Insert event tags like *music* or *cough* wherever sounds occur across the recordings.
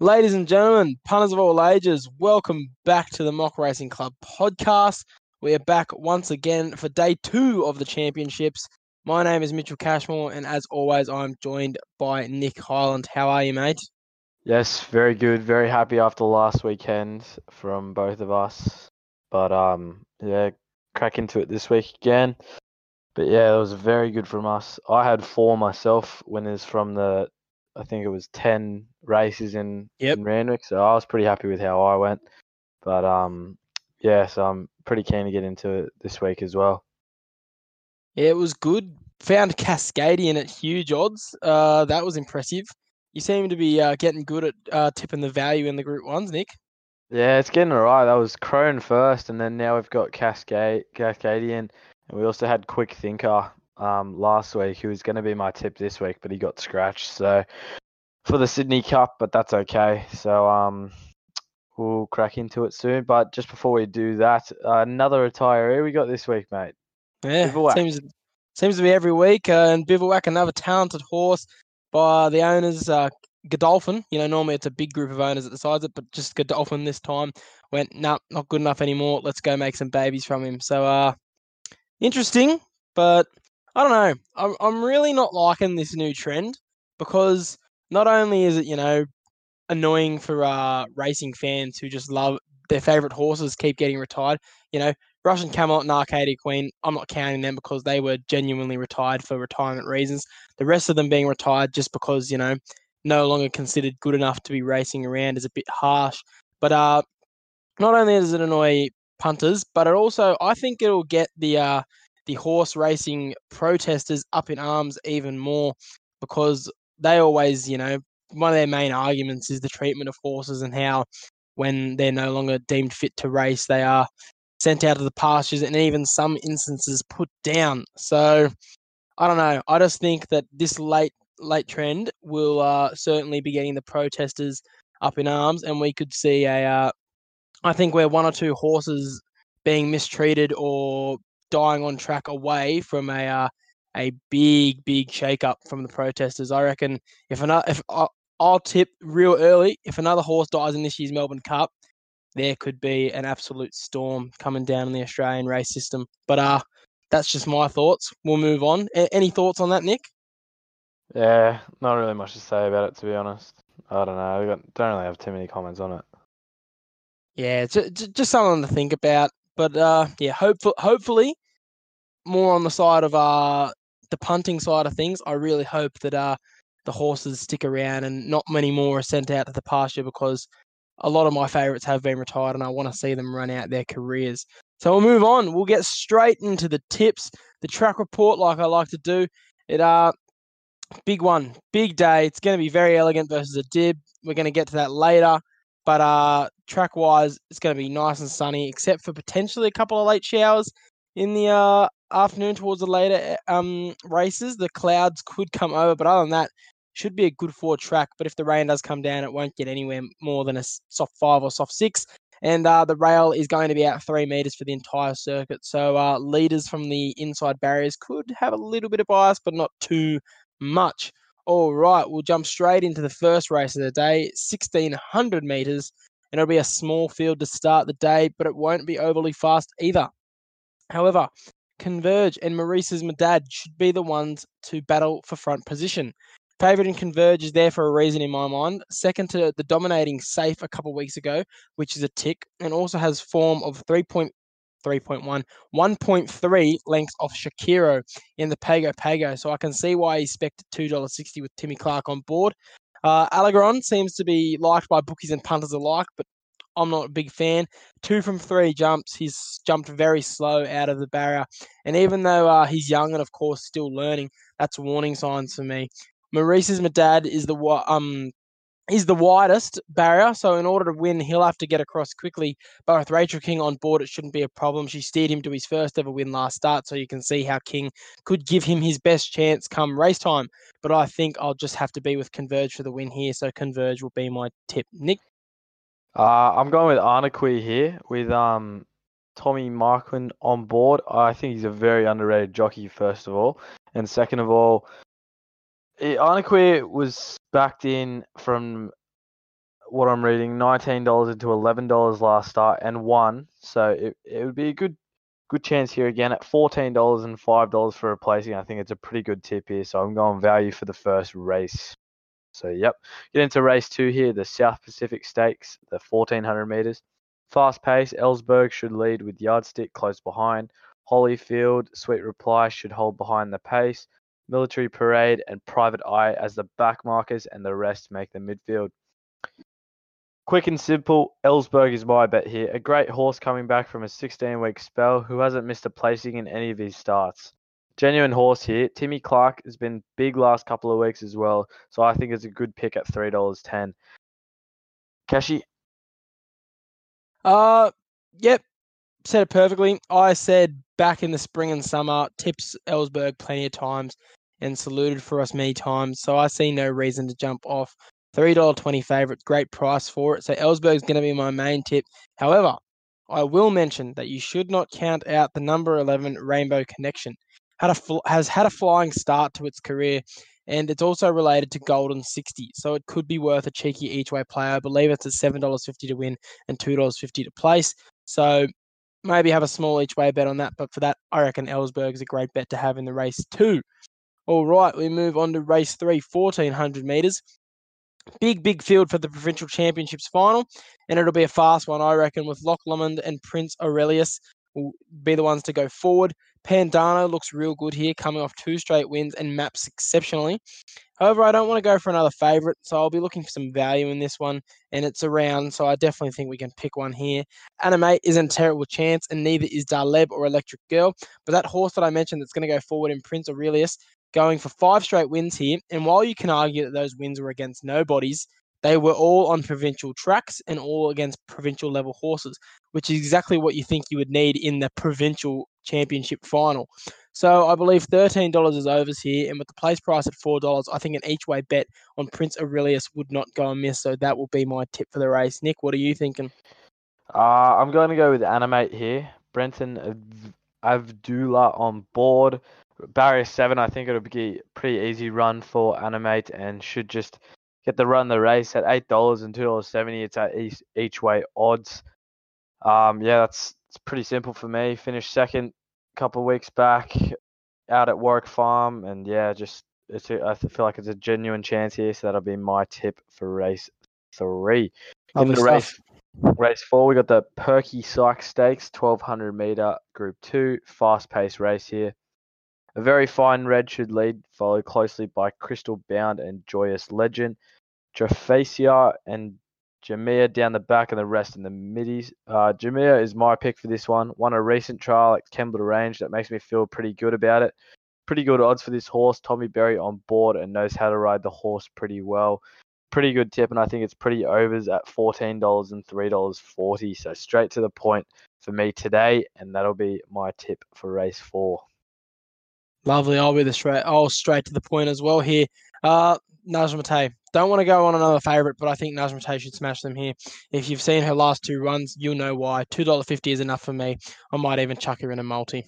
Ladies and gentlemen, punters of all ages, welcome back to the Mock Racing Club podcast. We are back once again for day two of the championships. My name is Mitchell Cashmore, and as always, I'm joined by Nick Highland. How are you, mate? Yes, very good. Very happy after last weekend from both of us. But um, yeah, crack into it this week again. But yeah, it was very good from us. I had four myself winners from the, I think it was ten races in, Yep. in Randwick. So I was pretty happy with how I went. But um, yeah, so I'm pretty keen to get into it this week as well. Yeah, it was good. Found Cascadian at huge odds. Uh, that was impressive. You seem to be uh, getting good at uh, tipping the value in the Group Ones, Nick. Yeah, it's getting alright. That was Crone first, and then now we've got Cascade, Cascadian, and we also had Quick Thinker um, last week, who was going to be my tip this week, but he got scratched. So for the Sydney Cup, but that's okay. So um, we'll crack into it soon. But just before we do that, uh, another retiree we got this week, mate. Yeah, Bivouac. seems seems to be every week. Uh, and Bivouac, another talented horse by the owners, uh, Godolphin. You know, normally it's a big group of owners that decides it, but just Godolphin this time went, nah, not good enough anymore. Let's go make some babies from him. So, uh, interesting, but I don't know. I'm I'm really not liking this new trend because not only is it you know annoying for uh racing fans who just love their favorite horses keep getting retired. You know, Russian Camelot and Arcadia Queen, I'm not counting them because they were genuinely retired for retirement reasons. The rest of them being retired just because, you know, no longer considered good enough to be racing around is a bit harsh. But uh not only does it annoy punters, but it also I think it'll get the uh the horse racing protesters up in arms even more because they always, you know, one of their main arguments is the treatment of horses and how when they're no longer deemed fit to race, they are sent out of the pastures and even some instances put down. So I don't know. I just think that this late late trend will uh, certainly be getting the protesters up in arms, and we could see a. Uh, I think where one or two horses being mistreated or dying on track away from a uh, a big big shake up from the protesters. I reckon if another if I, I'll tip real early if another horse dies in this year's Melbourne Cup, there could be an absolute storm coming down in the Australian race system. But uh that's just my thoughts. We'll move on. A- any thoughts on that, Nick? Yeah, not really much to say about it, to be honest. I don't know. I got, don't really have too many comments on it. Yeah, j- j- just something to think about. But uh, yeah, hopeful, hopefully, more on the side of uh the punting side of things. I really hope that uh the horses stick around and not many more are sent out to the pasture because a lot of my favourites have been retired and I want to see them run out their careers. So we'll move on. We'll get straight into the tips, the track report, like I like to do. It uh big one, big day. It's going to be Verry Elegant versus Addeybb. We're going to get to that later. But uh, track wise, it's going to be nice and sunny, except for potentially a couple of late showers in the uh, afternoon towards the later um, races. The clouds could come over, but other than that, should be a good four track. But if the rain does come down, it won't get anywhere more than a soft five or soft six. And uh, the rail is going to be out three meters for the entire circuit. So uh, leaders from the inside barriers could have a little bit of bias, but not too much. All right, we'll jump straight into the first race of the day, 1600 meters, and it'll be a small field to start the day, but it won't be overly fast either. However, Converge and Maurice's Madad should be the ones to battle for front position. Favourite in Converge is there for a reason in my mind. Second to the dominating Safe a couple weeks ago, which is a tick, and also has form of 3.3.1, 1.3 lengths off Shakiro in the Pago Pago. So I can see why he's spec at $2.60 with Timmy Clark on board. Uh, Allegron seems to be liked by bookies and punters alike, but I'm not a big fan. Two from three jumps. He's jumped very slow out of the barrier. And even though uh, he's young and, of course, still learning, that's warning signs for me. Maurice's Madad is the um is the widest barrier, so in order to win, he'll have to get across quickly. But with Rachel King on board, it shouldn't be a problem. She steered him to his first ever win last start, so you can see how King could give him his best chance come race time. But I think I'll just have to be with Converge for the win here, so Converge will be my tip. Nick, Uh, I'm going with Arnequi here with um Tommy Marquand on board. I think he's a very underrated jockey, first of all, and second of all, Arnequi was backed in from what I'm reading, nineteen dollars into eleven dollars last start and won. So it, it would be a good good chance here again at fourteen dollars and five dollars for replacing. I think it's a pretty good tip here. So I'm going value for the first race. So yep, get into race two here, the South Pacific Stakes, the 1400 meters. Fast pace, Ellsberg should lead with Yardstick close behind. Holyfield, Sweet Reply should hold behind the pace. Military Parade and Private Eye as the back markers, and the rest make the midfield. Quick and simple, Ellsberg is my bet here. A great horse coming back from a 16 week spell who hasn't missed a placing in any of his starts. Genuine horse here. Timmy Clark has been big last couple of weeks as well, so I think it's a good pick at $3.10. Cashy? Uh, yep, said it perfectly. I said back in the spring and summer, tips Ellsberg plenty of times and saluted for us many times. So I see no reason to jump off. $3.20 favourite, great price for it. So Ellsberg's going to be my main tip. However, I will mention that you should not count out the number 11 Rainbow Connection. Had a fl- has had a flying start to its career, and it's also related to Golden 60. So it could be worth a cheeky each way play. I believe it's at $7.50 to win and $2.50 to place. So maybe have a small each way bet on that. But for that, I reckon Ellsberg is a great bet to have in the race too. All right, we move on to race three, 1400 metres. Big, big field for the provincial championships final, and it'll be a fast one, I reckon, with Loch Lomond and Prince Aurelius will be the ones to go forward. Pandano looks real good here, coming off two straight wins and maps exceptionally. However, I don't want to go for another favourite, so I'll be looking for some value in this one, and it's around, so I definitely think we can pick one here. Animate isn't a terrible chance, and neither is Darleb or Electric Girl, but that horse that I mentioned that's going to go forward in Prince Aurelius going for five straight wins here. And while you can argue that those wins were against nobodies, they were all on provincial tracks and all against provincial level horses, which is exactly what you think you would need in the provincial championship final. So I believe $13 is overs here, and with the place price at $4, I think an each way bet on Prince Aurelius would not go amiss. So that will be my tip for the race. Nick, what are you thinking? Uh, I'm going to go with Animate here. Brenton Avdulla on board barrier seven, I think it'll be a pretty easy run for Animate and should just get the run the race at eight dollars and two dollars seventy. It's at each, each way odds. Um, yeah, that's it's pretty simple for me. Finished second a couple of weeks back out at Warwick Farm, and yeah, just it's a, I feel like it's a genuine chance here. So that'll be my tip for race three. In the race race four, we got the Percy Sykes Stakes, twelve hundred meter Group Two, fast paced race here. A very fine red should lead, followed closely by Crystal Bound and Joyous Legend. Trafacia and Jamia down the back and the rest in the middies. Uh, Jamia is my pick for this one. Won a recent trial at Kembla Grange that makes me feel pretty good about it. Pretty good odds for this horse. Tommy Berry on board and knows how to ride the horse pretty well. Pretty good tip, and I think it's pretty overs at $14 and $3.40. So straight to the point for me today, and that'll be my tip for race four. Lovely. I'll be the straight. I'll straight to the point as well here. Uh, Najmate. Don't want to go on another favourite, but I think Najmate should smash them here. If you've seen her last two runs, you'll know why. Two dollar fifty is enough for me. I might even chuck her in a multi.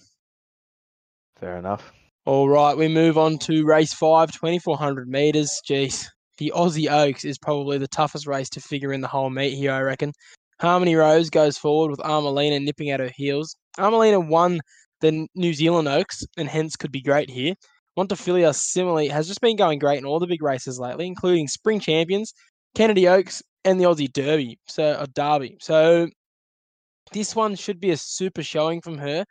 Fair enough. All right, we move on to race five, 2400 metres. Jeez, the Aussie Oaks is probably the toughest race to figure in the whole meet here, I reckon. Harmony Rose goes forward with Amarelinha nipping at her heels. Amarelinha won the New Zealand Oaks, and hence could be great here. Montefilia similarly has just been going great in all the big races lately, including Spring Champions, Kennedy Oaks, and the Aussie Derby. So a Derby. So this one should be a super showing from her.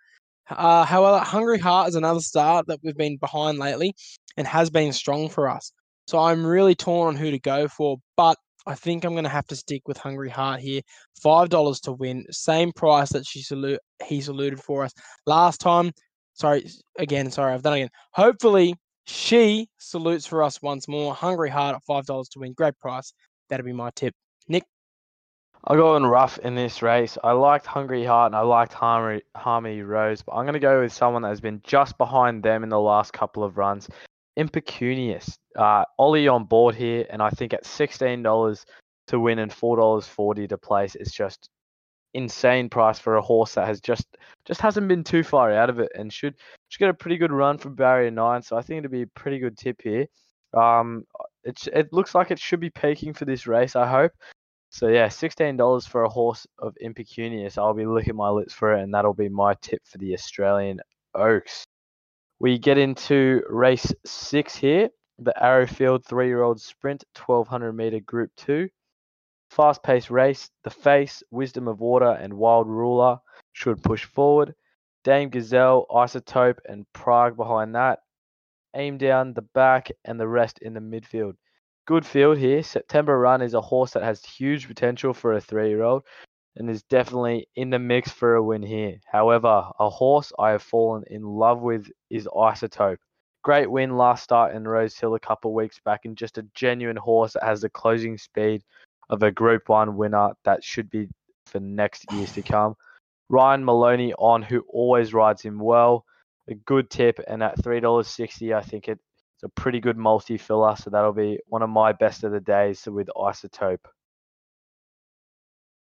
Uh, however, Hungry Heart is another start that we've been behind lately and has been strong for us. So I'm really torn on who to go for, but I think I'm going to have to stick with Hungry Heart here. Five dollars to win, same price that she he saluted for us last time. Sorry, again, sorry, I've done again. Hopefully, she salutes for us once more. Hungry Heart at five dollars to win, great price. That'll be my tip. Nick. I'll go in rough in this race. I liked Hungry Heart and I liked Harmony, Harmony Rose, but I'm going to go with someone that has been just behind them in the last couple of runs. Impecunious. Uh, Ollie on board here, and I think at sixteen dollars to win and four dollars forty to place is just insane price for a horse that has just just hasn't been too far out of it and should should get a pretty good run from barrier nine. So I think it'd be a pretty good tip here. Um, it it looks like it should be peaking for this race. I hope. So yeah, sixteen dollars for a horse of impecunious. I'll be licking my lips for it, and that'll be my tip for the Australian Oaks. We get into race six here, the Arrowfield three-year-old sprint, twelve hundred meter Group Two. Fast-paced race. The Face, Wisdom of Water, and Wild Ruler should push forward. Dame Gazelle, Isotope, and Prague behind that. Aim down the back, and the rest in the midfield good field here. September Run is a horse that has huge potential for a three year old and is definitely in the mix for a win here. However, a horse I have fallen in love with is Isotope. Great win last start in Rose Hill a couple weeks back, and just a genuine horse that has the closing speed of a Group 1 winner that should be for next years to come. Ryan Maloney on, who always rides him well. A good tip, and at $3.60, I think it's a pretty good multi filler, so that'll be one of my best of the days with Isotope.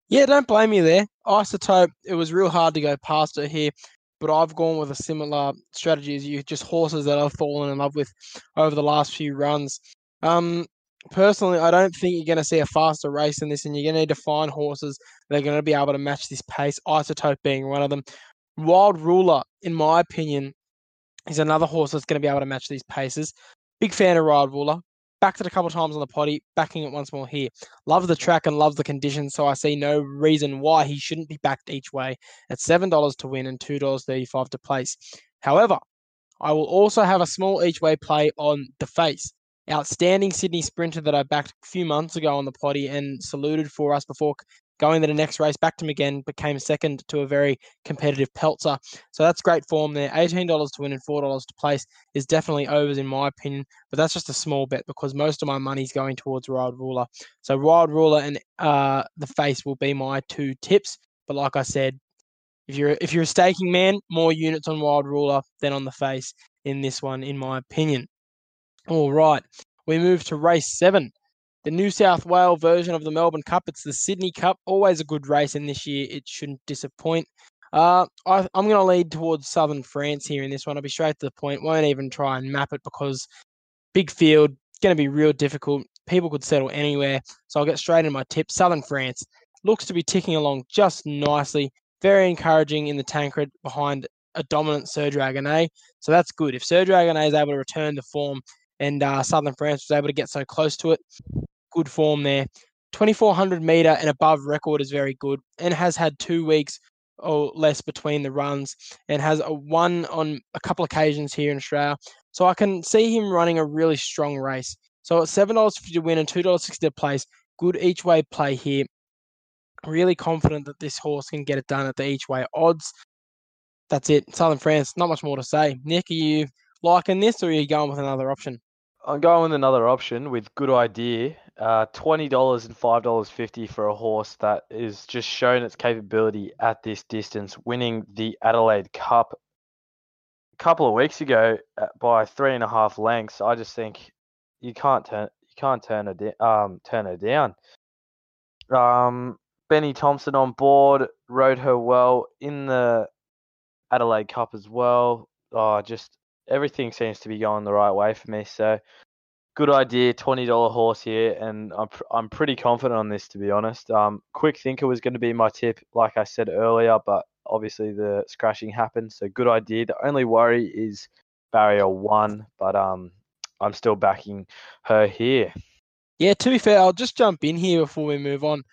Yeah, don't blame me there. Isotope, it was real hard to go past it here, but I've gone with a similar strategy as you, just horses that I've fallen in love with over the last few runs. Um, personally, I don't think you're going to see a faster race in this, and you're going to need to find horses that are going to be able to match this pace, Isotope being one of them. Wild Ruler, in my opinion, is another horse that's going to be able to match these paces. Big fan of Wild Ruler. Backed it a couple times on the potty, backing it once more here. Love the track and love the conditions, so I see no reason why he shouldn't be backed each way at $7 to win and $2.35 to place. However, I will also have a small each way play on the face. Outstanding Sydney sprinter that I backed a few months ago on the potty and saluted for us before going to the next race, back to him again, became second to a very competitive Peltzer. So that's great form there. $18 to win and $4 to place is definitely overs in my opinion, but that's just a small bet because most of my money's going towards Wild Ruler. So Wild Ruler and uh, the face will be my two tips. But like I said, if you're if you're a staking man, more units on Wild Ruler than on the face in this one, in my opinion. All right, we move to race seven the New South Wales version of the Melbourne Cup. It's the Sydney Cup. Always a good race, and this year it shouldn't disappoint. Uh, I, am going to lead towards Southern France here in this one. I'll be straight to the point. Won't even try and map it because big field, going to be real difficult. People could settle anywhere. So I'll get straight into my tip. Southern France looks to be ticking along just nicely. Very encouraging in the Tancred behind a dominant Sir Dragonet. So that's good. If Sir Dragonet is able to return the form and uh, Southern France was able to get so close to it, good form there. 2400 meter and above record is very good and has had two weeks or less between the runs and has a one on a couple occasions here in Australia. So I can see him running a really strong race. So at seven dollars fifty to win and two dollars sixty to place, good each way play here. Really confident that this horse can get it done at the each way odds. That's it. Southern France, not much more to say. Nick, are you liking this or are you going with another option? I'm going with another option with good idea. Uh, twenty dollars and five dollars fifty for a horse that is just shown its capability at this distance, winning the Adelaide Cup a couple of weeks ago uh, by three and a half lengths. I just think you can't turn you can't turn her da- um turn her down. Um, Benny Thompson on board rode her well in the Adelaide Cup as well. Oh, just everything seems to be going the right way for me. So good idea, twenty dollar horse here, and I'm I'm pretty confident on this to be honest. Um, quick thinker was going to be my tip, like I said earlier, but obviously the scratching happened. So good idea. The only worry is barrier one, but um, I'm still backing her here. Yeah, to be fair, I'll just jump in here before we move on.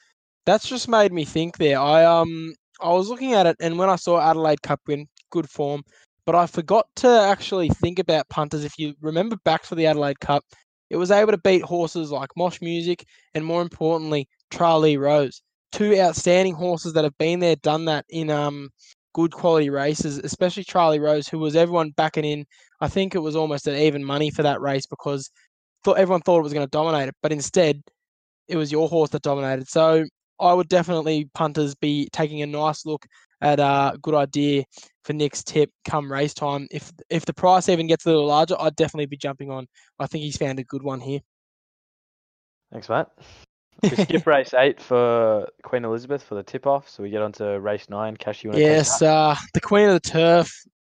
That's just made me think there. I um I was looking at it, and when I saw Adelaide Cup win, good form. But I forgot to actually think about punters. If you remember back to the Adelaide Cup, it was able to beat horses like Mosh Music and more importantly, Charlie Rose. Two outstanding horses that have been there, done that in um good quality races, especially Charlie Rose, who was everyone backing in. I think it was almost an even money for that race because thought everyone thought it was going to dominate it, but instead it was your horse that dominated. So I would definitely punters be taking a nice look at a uh, good idea for Nick's tip come race time. If if the price even gets a little larger, I'd definitely be jumping on. I think he's found a good one here. Thanks, Matt. *laughs* We skip race eight for Queen Elizabeth for the tip off, so we get on to race nine. Cash, you want to Yes, uh, the Queen of the Turf.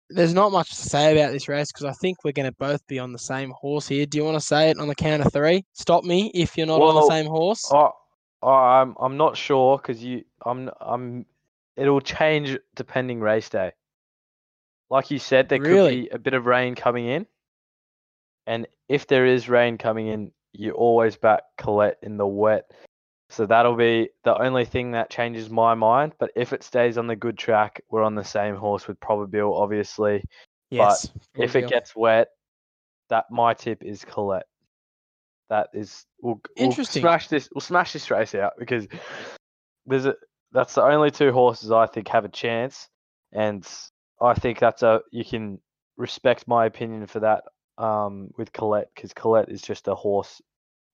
There's not much to say about this race because I think we're going to both be on the same horse here. Do you want to say it on the count of three? Stop me if you're not well, on the same horse. Oh, I'm I'm not sure because you I'm I'm it'll change depending race day. Like you said, there Really? could be a bit of rain coming in, and if there is rain coming in, you always back Colette in the wet. So that'll be the only thing that changes my mind. But if it stays on the good track, we're on the same horse with Probabeel, obviously. Yes. If it gets wet, that my tip is Colette. That is we'll, we'll Interesting. smash this we'll smash this race out because there's a that's the only two horses I think have a chance and I think that's a you can respect my opinion for that um with Colette because Colette is just a horse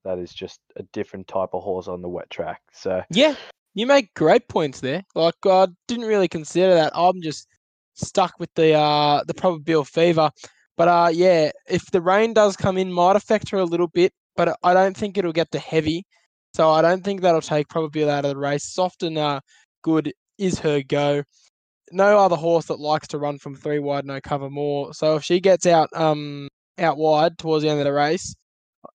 that is just a different type of horse on the wet track. So Yeah, you make great points there. Like I didn't really consider that. I'm just stuck with the uh the Probabeel fever. But uh yeah, if the rain does come in, might affect her a little bit, but I don't think it'll get to heavy. So I don't think that'll take Probabeel out of the race. Soft and uh, good is her go. No other horse that likes to run from three wide, no cover more. So if she gets out um out wide towards the end of the race,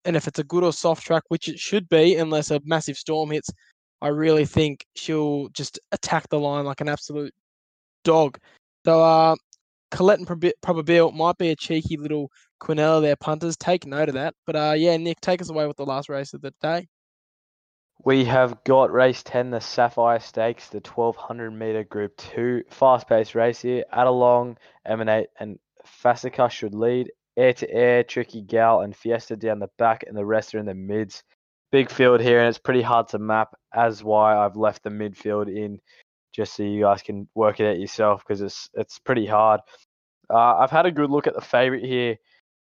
and if it's a good or soft track, which it should be, unless a massive storm hits, I really think she'll just attack the line like an absolute dog. So, uh, Colette and Prob- Probabeel might be a cheeky little Quinella there, punters. Take note of that. But uh, yeah, Nick, take us away with the last race of the day. We have got race 10, the Sapphire Stakes, the 1200 meter group 2. Fast paced race here. Adelong, Emanate, and Fasika should lead. Air to air, Tricky Gal, and Fiesta down the back, and the rest are in the mids. Big field here, and it's pretty hard to map, as why I've left the midfield in just so you guys can work it out yourself because it's it's pretty hard. Uh, I've had a good look at the favourite here,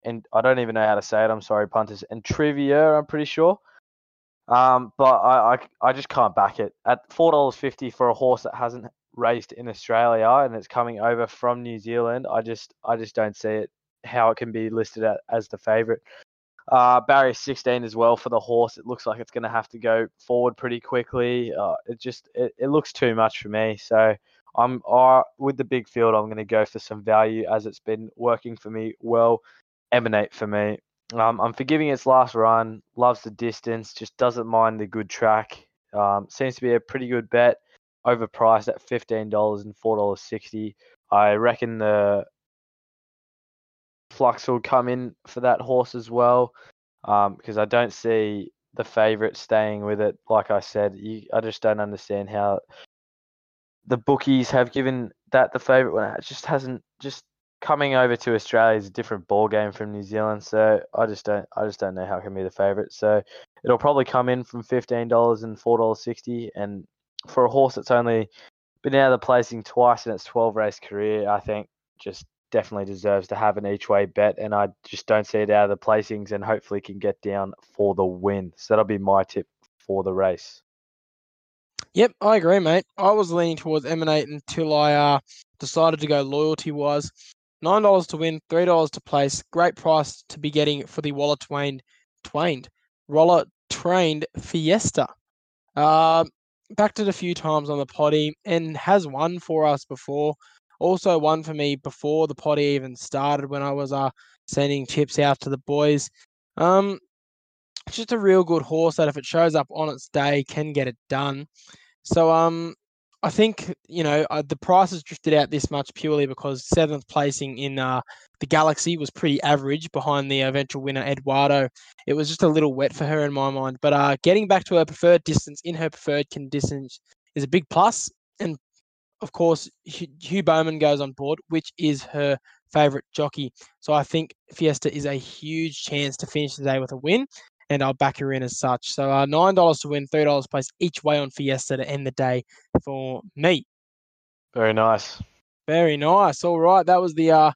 and I don't even know how to say it. I'm sorry, punters. And Trivia, I'm pretty sure. Um, but I, I, I just can't back it at four dollars fifty for a horse that hasn't raced in Australia and it's coming over from New Zealand. I just I just don't see it how it can be listed at, as the favourite. Uh, barrier 16 as well for the horse. It looks like it's going to have to go forward pretty quickly. Uh, it just it, it looks too much for me. So I'm uh, with the big field. I'm going to go for some value as it's been working for me well. Emanate for me. Um, I'm forgiving its last run. Loves the distance. Just doesn't mind the good track. Um, seems to be a pretty good bet. Overpriced at fifteen dollars and four dollars sixty. I reckon the flux will come in for that horse as well. Um, because I don't see the favourite staying with it. Like I said, you, I just don't understand how the bookies have given that the favourite when it just hasn't just coming over to Australia is a different ball game from New Zealand. So I just don't I just don't know how it can be the favourite. So it'll probably come in from fifteen dollars and four dollars sixty. And for a horse that's only been out of the placing twice in its twelve race career, I think just definitely deserves to have an each way bet. And I just don't see it out of the placings and hopefully can get down for the win. So that'll be my tip for the race. Yep, I agree, mate. I was leaning towards Emanate until I uh, decided to go loyalty wise. Nine dollars to win, three dollars to place. Great price to be getting for the Waller Twain, Twained, Roller Trained Fiesta. Uh, backed it a few times on the potty and has won for us before. Also won for me before the potty even started when I was uh sending chips out to the boys. Um, it's just a real good horse that if it shows up on its day can get it done. So um, I think you know uh, the price has drifted out this much purely because seventh placing in uh, the Galaxy was pretty average behind the eventual winner Eduardo. It was just a little wet for her in my mind. But uh, getting back to her preferred distance in her preferred conditions is a big plus. And of course, Hugh Bowman goes on board, which is her favourite jockey. So I think Fiesta is a huge chance to finish the day with a win and I'll back her in as such. So uh, nine dollars to win, three dollars place each way on Fiesta to end the day for me. Very nice. Very nice. All right, that was the uh,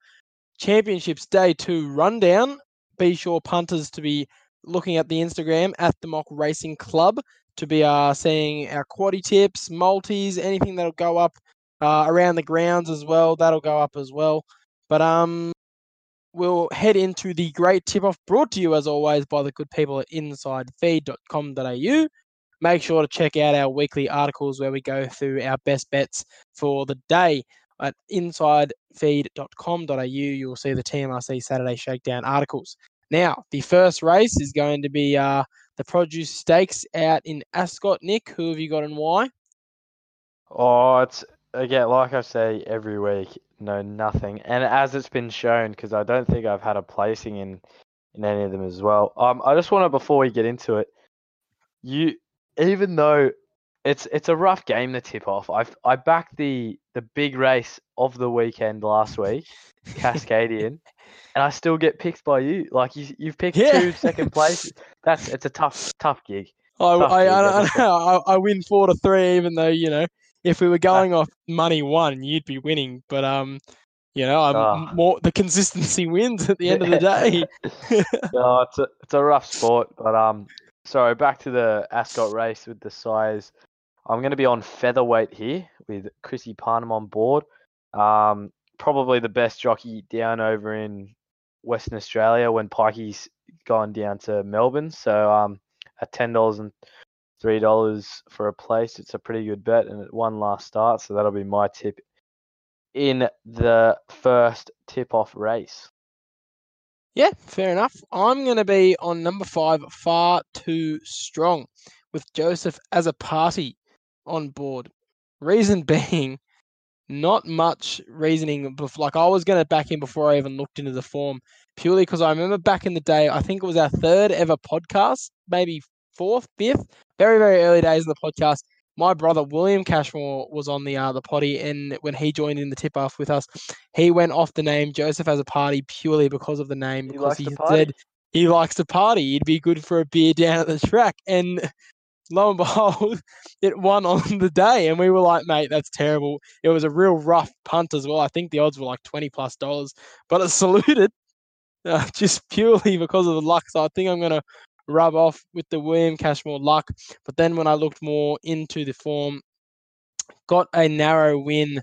championships day two rundown. Be sure punters to be looking at the Instagram at the Mock Racing Club to be uh, seeing our quaddy tips, multis, anything that'll go up uh, around the grounds as well. That'll go up as well. But um, we'll head into the great tip off brought to you as always by the good people at insidefeed.com.au. Make sure to check out our weekly articles where we go through our best bets for the day at insidefeed.com.au. You'll see the TMRC Saturday Shakedown articles. Now, the first race is going to be uh, the Produce Stakes out in Ascot. Nick, who have you got and why? Oh, it's again, like I say every week, no nothing. And as it's been shown, because I don't think I've had a placing in in any of them as well. Um, I just want to before we get into it, you even though it's it's a rough game to tip off. I I backed the the big race of the weekend last week, Cascadian, *laughs* and I still get picked by you. Like you you've picked Yeah. two second *laughs* place. That's it's a tough tough gig. I, Tough I, gig, I, I I, I, I win four to three, even though you know if we were going off money one, you'd be winning. But um, you know, I'm Ah. more the consistency *laughs* wins at the end of the day. *laughs* no, it's a it's a rough sport, but um, sorry. Back to the Ascot race with the size. I'm going to be on featherweight here with Chrissy Parnham on board. Um, probably the best jockey down over in Western Australia when Pikey's gone down to Melbourne. So um, at ten dollars and three dollars for a place, it's a pretty good bet, and it won last start. So that'll be my tip in the first tip-off race. Yeah, fair enough. I'm going to be on number five, far too strong, with Joseph as a party on board. Reason *laughs* being, not much reasoning. bef- Like I was going to back him before I even looked into the form, purely because I remember back in the day, I think it was our third ever podcast, maybe fourth, fifth, very very early days of the podcast. My brother William Cashmore was on the uh, the potty, and when he joined in the tip off with us, he went off the name Joseph as a party purely because of the name. He because he to said he likes to party. He'd be good for a beer down at the track, and lo and *laughs* behold, it won on *laughs* the day, and we were like, mate, that's terrible. It was a real rough punt as well. I think the odds were like twenty plus dollars, but it *laughs* saluted uh, just purely because of the luck. So I think I'm gonna rub off with the William Cashmore luck. But then when I looked more into the form, got a narrow win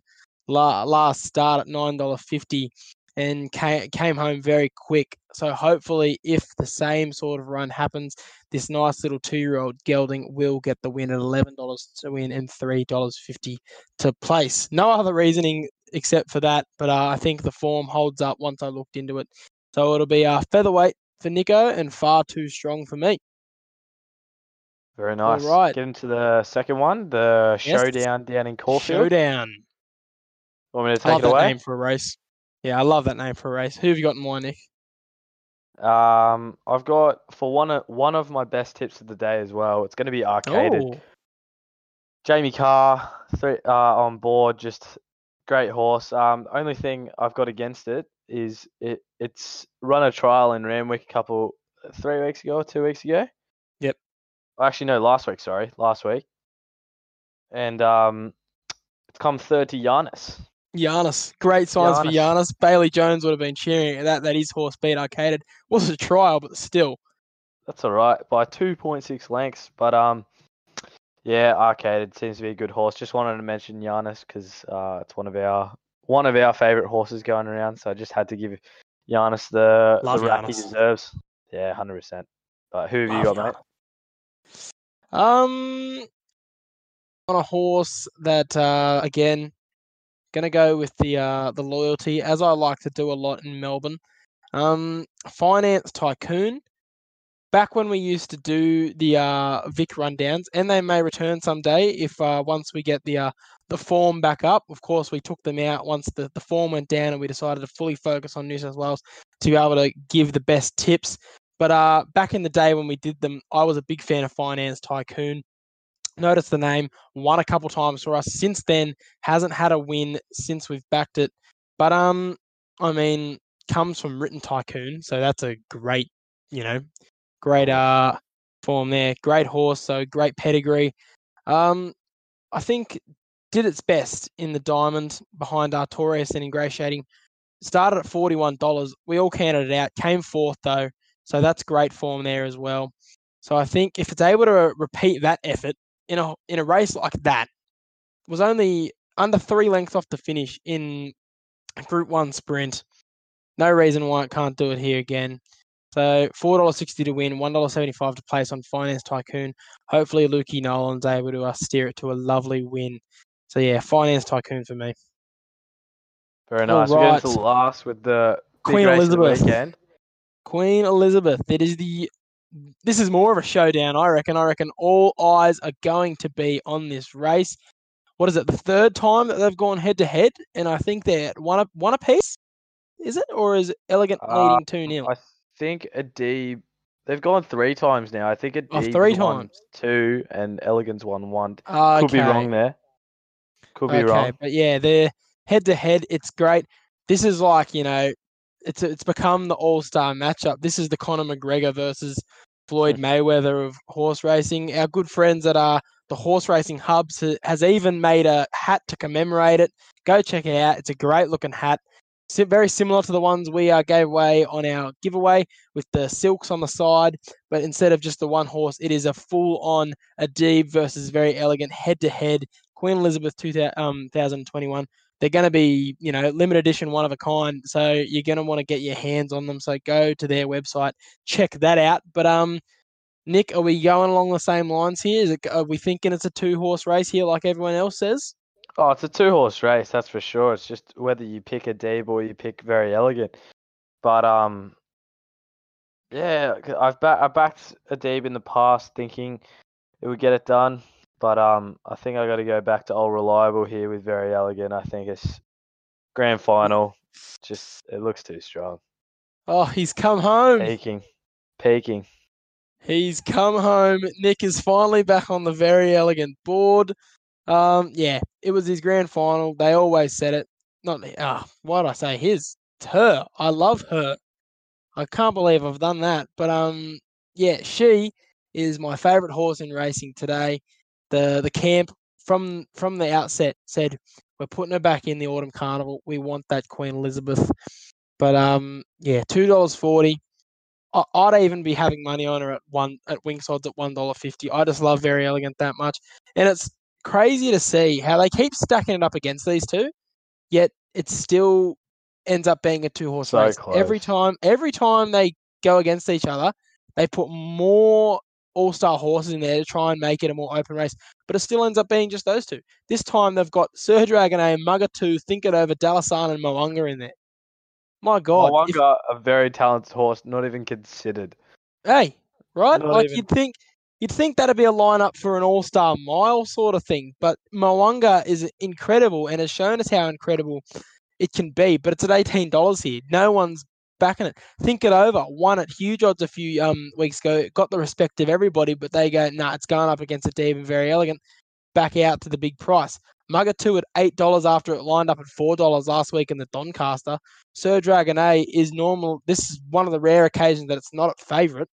la- last start at nine dollar fifty, and came home very quick. So hopefully, if the same sort of run happens, this nice little two year old gelding will get the win at eleven dollars to win and three dollars fifty to place. No other reasoning except for that, but uh, I think the form holds up once I looked into it. So it'll be uh, featherweight for Nico and far too strong for me. Very nice. Alright. Get into the second one, the Yes. showdown down in Caulfield. Showdown. Want me to I love take it that away? name for a race. Yeah, I love that name for a race. Who have you got in mind, Nick? Um, I've got for one of one of my best tips of the day as well. It's going to be arcaded. Oh, Jamie Kah, three, uh, on board, just great horse. Um, only thing I've got against it is it it's run a trial in Randwick a couple three weeks ago or two weeks ago. Yep. Actually, no, last week. Sorry, last week. And um, it's come third to Giannis. Giannis. Great signs for Giannis. Giannis. Bailey Jones would have been cheering at that. That his horse beat Arcaded. Was a trial, but still. That's all right by 2.6 lengths. But um, yeah, Arcaded seems to be a good horse. Just wanted to mention Giannis because uh, it's one of our one of our favorite horses going around. So I just had to give Giannis the Love the rap he deserves. Yeah, hundred percent. But who have you Love got, mate? Um, on a horse that uh, again, gonna go with the uh, the loyalty as I like to do a lot in Melbourne. Um, finance tycoon. Back when we used to do the uh, Vic rundowns, and they may return someday if uh, once we get the uh, the form back up. Of course, we took them out once the, the form went down, and we decided to fully focus on New South Wales to be able to give the best tips. But uh, back in the day when we did them, I was a big fan of Finance Tycoon. Notice the name, won a couple times for us. Since then, hasn't had a win since we've backed it. But um, I mean, comes from Written Tycoon, so that's a great, you know, great uh form there. Great horse, so great pedigree. Um, I think did its best in the diamond behind Artorias and Ingratiating. Started at forty one dollars. We all counted it out. Came fourth though, so that's great form there as well. So I think if it's able to repeat that effort in a in a race like that, was only under three lengths off the finish in Group One sprint. No reason why it can't do it here again. So four dollars sixty to win, one dollar seventy five to place on Finance Tycoon. Hopefully, Lukey Nolan's able to uh, steer it to a lovely win. So yeah, Finance Tycoon for me. Very nice. Get into Alright. the last with the Queen the Elizabeth. Queen Elizabeth. It is the this is more of a showdown, I reckon. I reckon all eyes are going to be on this race. What is it? The third time that they've gone head to head, and I think they're one one apiece. Is it, or is Elegant Uh, leading two 0 I think a D. They've gone three times now. I think Addeybb Oh, three times. two and Elegant's won one. Okay. Could be wrong there. Could be okay, wrong. but yeah, they're head to head. It's great. This is like you know, it's it's become the all star matchup. This is the Conor McGregor versus Floyd *laughs* Mayweather of horse racing. Our good friends at uh, the horse racing hubs has even made a hat to commemorate it. Go check it out. It's a great looking hat. Very similar to the ones we uh, gave away on our giveaway with the silks on the side, but instead of just the one horse, it is a full on Addeybb versus Verry Elegant head to head. Queen Elizabeth 2000, um, 2021. They're going to be, you know, limited edition, one of a kind. So you're going to want to get your hands on them. So go to their website, check that out. But um, Nick, are we going along the same lines here? It, are we thinking it's a two horse race here, like everyone else says? Oh, it's a two horse race, that's for sure. It's just whether you pick Addeybb or you pick Verry Elegant. But um, yeah, I've ba- I backed Addeybb in the past, thinking it would get it done. But um, I think I got to go back to old reliable here with Verry Elegant. I think it's grand final. Just it looks too strong. Oh, he's come home. Peaking, peaking. He's come home. Nick is finally back on the Verry Elegant board. Um, yeah, it was his grand final. They always said it. Not ah, why did I say his? It's her. I love her. I can't believe I've done that. But um, yeah, she is my favourite horse in racing today. The the camp from from the outset said we're putting her back in the autumn carnival. We want that Queen Elizabeth. But um, yeah, two dollars forty. I'd even be having money on her at one at Winks odds at one dollar fifty. I just love Verry Elegant that much, and it's crazy to see how they keep stacking it up against these two, yet it still ends up being a two horse So race every time. Every time they go against each other, they put more all star horses in there to try and make it a more open race, but it still ends up being just those two. This time they've got Sir Dragonet, Mugger Two, Think It Over, Dalasan, and Mo'unga in there. My God, if- a very talented horse, not even considered. Hey, right? Not like even- you'd think you'd think that'd be a lineup for an all-star mile sort of thing, but Mo'unga is incredible and has shown us how incredible it can be. But it's at eighteen dollars here. No one's backing it. Think it over. Won at huge odds a few um weeks ago. Got the respect of everybody, but they go, nah, it's going up against Addeybb and Verry Elegant. Back out to the big price. Mugatoo at eight dollars after it lined up at four dollars last week in the Doncaster. Sir Dragonet is normal. This is one of the rare occasions that it's not a favourite.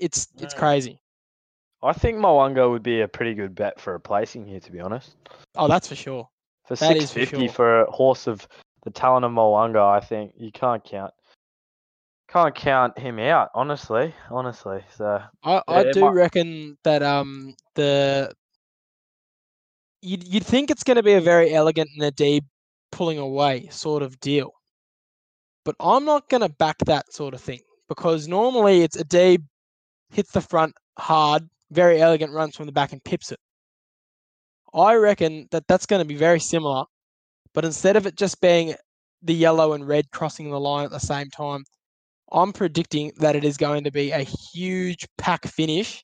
It's it's crazy. I think Mo'unga would be a pretty good bet for a placing here, to be honest. Oh, that's for sure. For That six for sure. for a horse of the talent of Mo'unga, I think you can't count can't count him out, honestly. Honestly. So I, I it do might- reckon that um the you'd you'd think it's going to be a Verry Elegant and Addeybb pulling away sort of deal, but I'm not going to back that sort of thing because normally it's Addeybb hits the front hard, Verry Elegant runs from the back and pips it. I reckon that that's going to be very similar, but instead of it just being the yellow and red crossing the line at the same time, I'm predicting that it is going to be a huge pack finish,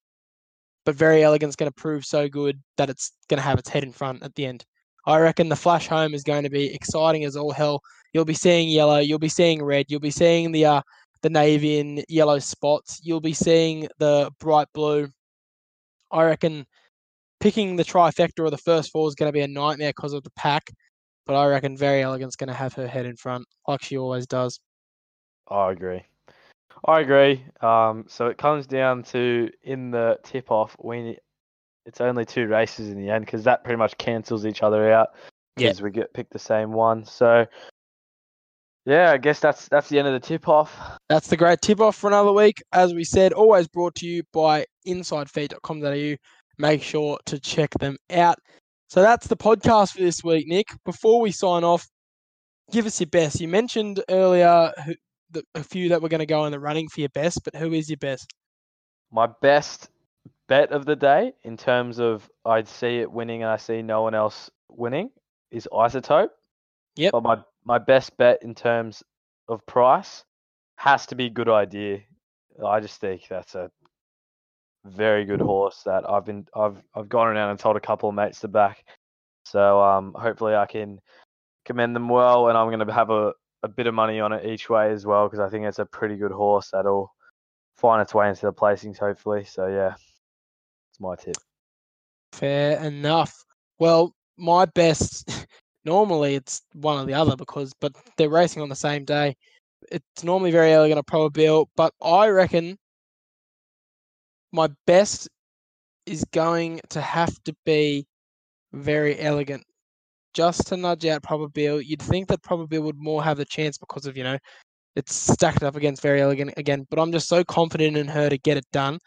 but Verry Elegant's going to prove so good that it's going to have its head in front at the end. I reckon the flash home is going to be exciting as all hell. You'll be seeing yellow, you'll be seeing red, you'll be seeing the uh, the navy and yellow spots, you'll be seeing the bright blue. I reckon picking the trifecta or the first four is going to be a nightmare because of the pack, but I reckon Verry Elegant's going to have her head in front like she always does. I agree. I agree. Um, so it comes down to in the tip off, we ne- it's only two races in the end because that pretty much cancels each other out Yeah. because we get picked the same one. So yeah, I guess that's that's the end of the tip off. That's the great tip off for another week. As we said, always brought to you by insidefeed.com.au. Make sure to check them out. So that's the podcast for this week, Nick. Before we sign off, give us your best. You mentioned earlier who, the, a few that were going to go in the running for your best, but who is your best? My best bet of the day in terms of I'd see it winning and I see no one else winning is Isotope. Yep. But my my best bet in terms of price has to be good idea. I just think that's a very good horse that I've been I've I've gone around and told a couple of mates to back. So um, hopefully I can commend them well, and I'm to have a, a bit of money on it each way as well because I think it's a pretty good horse that'll find its way into the placings hopefully. So yeah, it's my tip. Fair enough. Well, my best normally it's one or the other because but they're racing on the same day. It's normally Verry Elegant a probability, but I reckon my best is going to have to be Verry Elegant. Just to nudge out Probabeel. You'd think that Probabeel would more have the chance because of, you know, it's stacked up against Verry Elegant again, but I'm just so confident in her to get it done.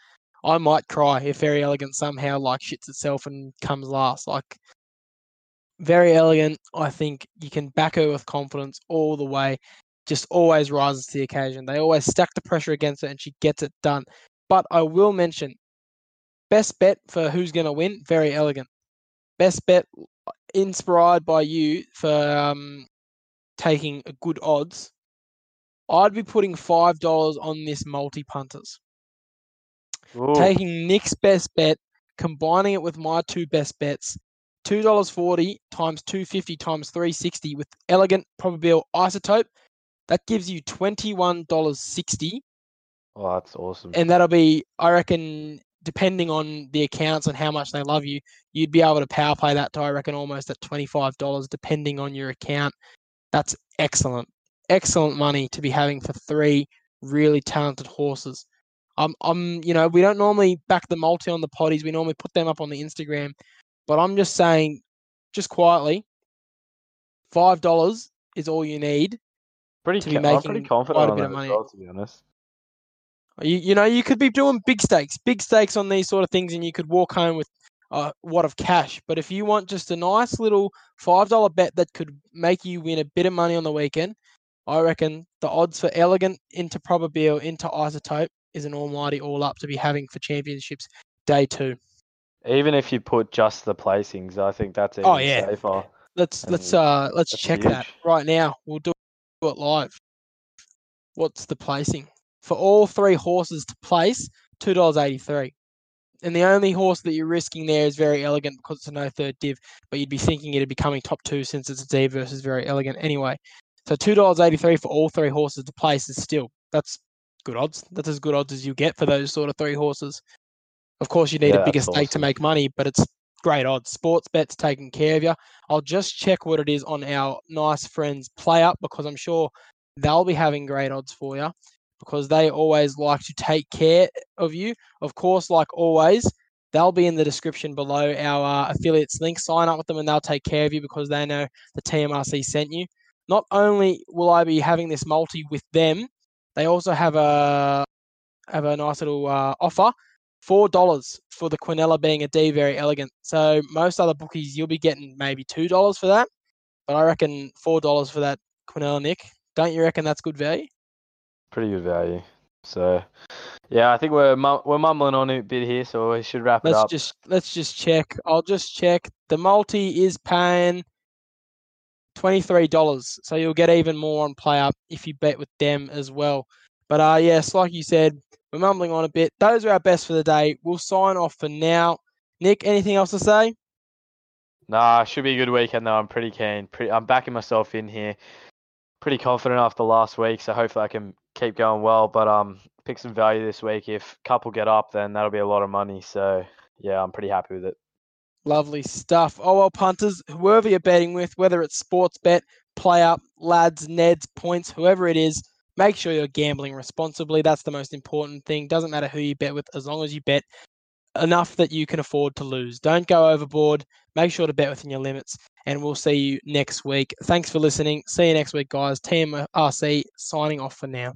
I might cry if Verry Elegant somehow like shits itself and comes last. Like Verry Elegant. I think you can back her with confidence all the way. Just always rises to the occasion. They always stack the pressure against her and she gets it done. But I will mention best bet for who's going to win, Verry Elegant. Best bet inspired by you for um, taking good odds. I'd be putting five dollars on this multi punters. Taking Nick's best bet, combining it with my two best bets, two dollars forty times two fifty times three sixty with elegant Probabeel isotope. That gives you $21.60. Oh, that's awesome. And that'll be, I reckon, depending on the accounts and how much they love you, you'd be able to power play that to, I reckon, almost at $25, depending on your account. That's excellent. Excellent money to be having for three really talented horses. I'm, I'm, you know, we don't normally back the multi on the potties. We normally put them up on the Instagram. But I'm just saying, just quietly, $5 is all you need pretty to be making I'm pretty confident quite a bit of money. Well, to be honest. You, you know, you could be doing big stakes, big stakes on these sort of things, and you could walk home with a wad of cash. But if you want just a nice little five dollar bet that could make you win a bit of money on the weekend, I reckon the odds for elegant into Probabeel into isotope is an almighty all up to be having for championships day two. Even if you put just the placings, I think that's even oh, yeah. safer. Let's let's uh let's check huge. that right now. We'll do it live. What's the placing? for all three horses to place, two dollars eighty three. And the only horse that you're risking there is Verry Elegant because it's a no third div, but you'd be thinking it'd be coming top two since it's Addeybb versus Verry Elegant anyway. So two dollars eighty three for all three horses to place is still that's good odds. That's as good odds as you get for those sort of three horses. Of course, you need yeah, a bigger stake awesome. to make money, but it's great odds. Sportsbet's taking care of you. I'll just check what it is on our nice friends PlayUp because I'm sure they'll be having great odds for you because they always like to take care of you. Of course, like always, they'll be in the description below our uh, affiliates link. Sign up with them and they'll take care of you because they know the TMRC sent you. Not only will I be having this multi with them, they also have a have a nice little uh, offer. Four dollars for the Quinella being a D, Verry Elegant. So most other bookies you'll be getting maybe two dollars for that, but I reckon four dollars for that Quinella Nick. Don't you reckon that's good value? pretty good value. So, yeah, I think we're we're mumbling on a bit here, so we should wrap up. let's it up. Just let's just check. I'll just check. The multi is paying twenty three dollars, so you'll get even more on PlayUp if you bet with them as well. But uh, yes, like you said, we're mumbling on a bit. Those are our best for the day. We'll sign off for now. Nick, anything else to say? Nah, should be a good weekend though. I'm pretty keen. Pretty, I'm backing myself in here. Pretty confident after last week, so hopefully I can keep going well. But um, pick some value this week. If couple get up, then that'll be a lot of money. So yeah, I'm pretty happy with it. Lovely stuff. Oh well, punters, whoever you're betting with, whether it's sports bet, PlayUp, lads, Neds, points, whoever it is, make sure you're gambling responsibly. That's the most important thing. Doesn't matter who you bet with, as long as you bet enough that you can afford to lose. Don't go overboard. Make sure to bet within your limits, and we'll see you next week. Thanks for listening. See you next week, guys. TMRC signing off for now.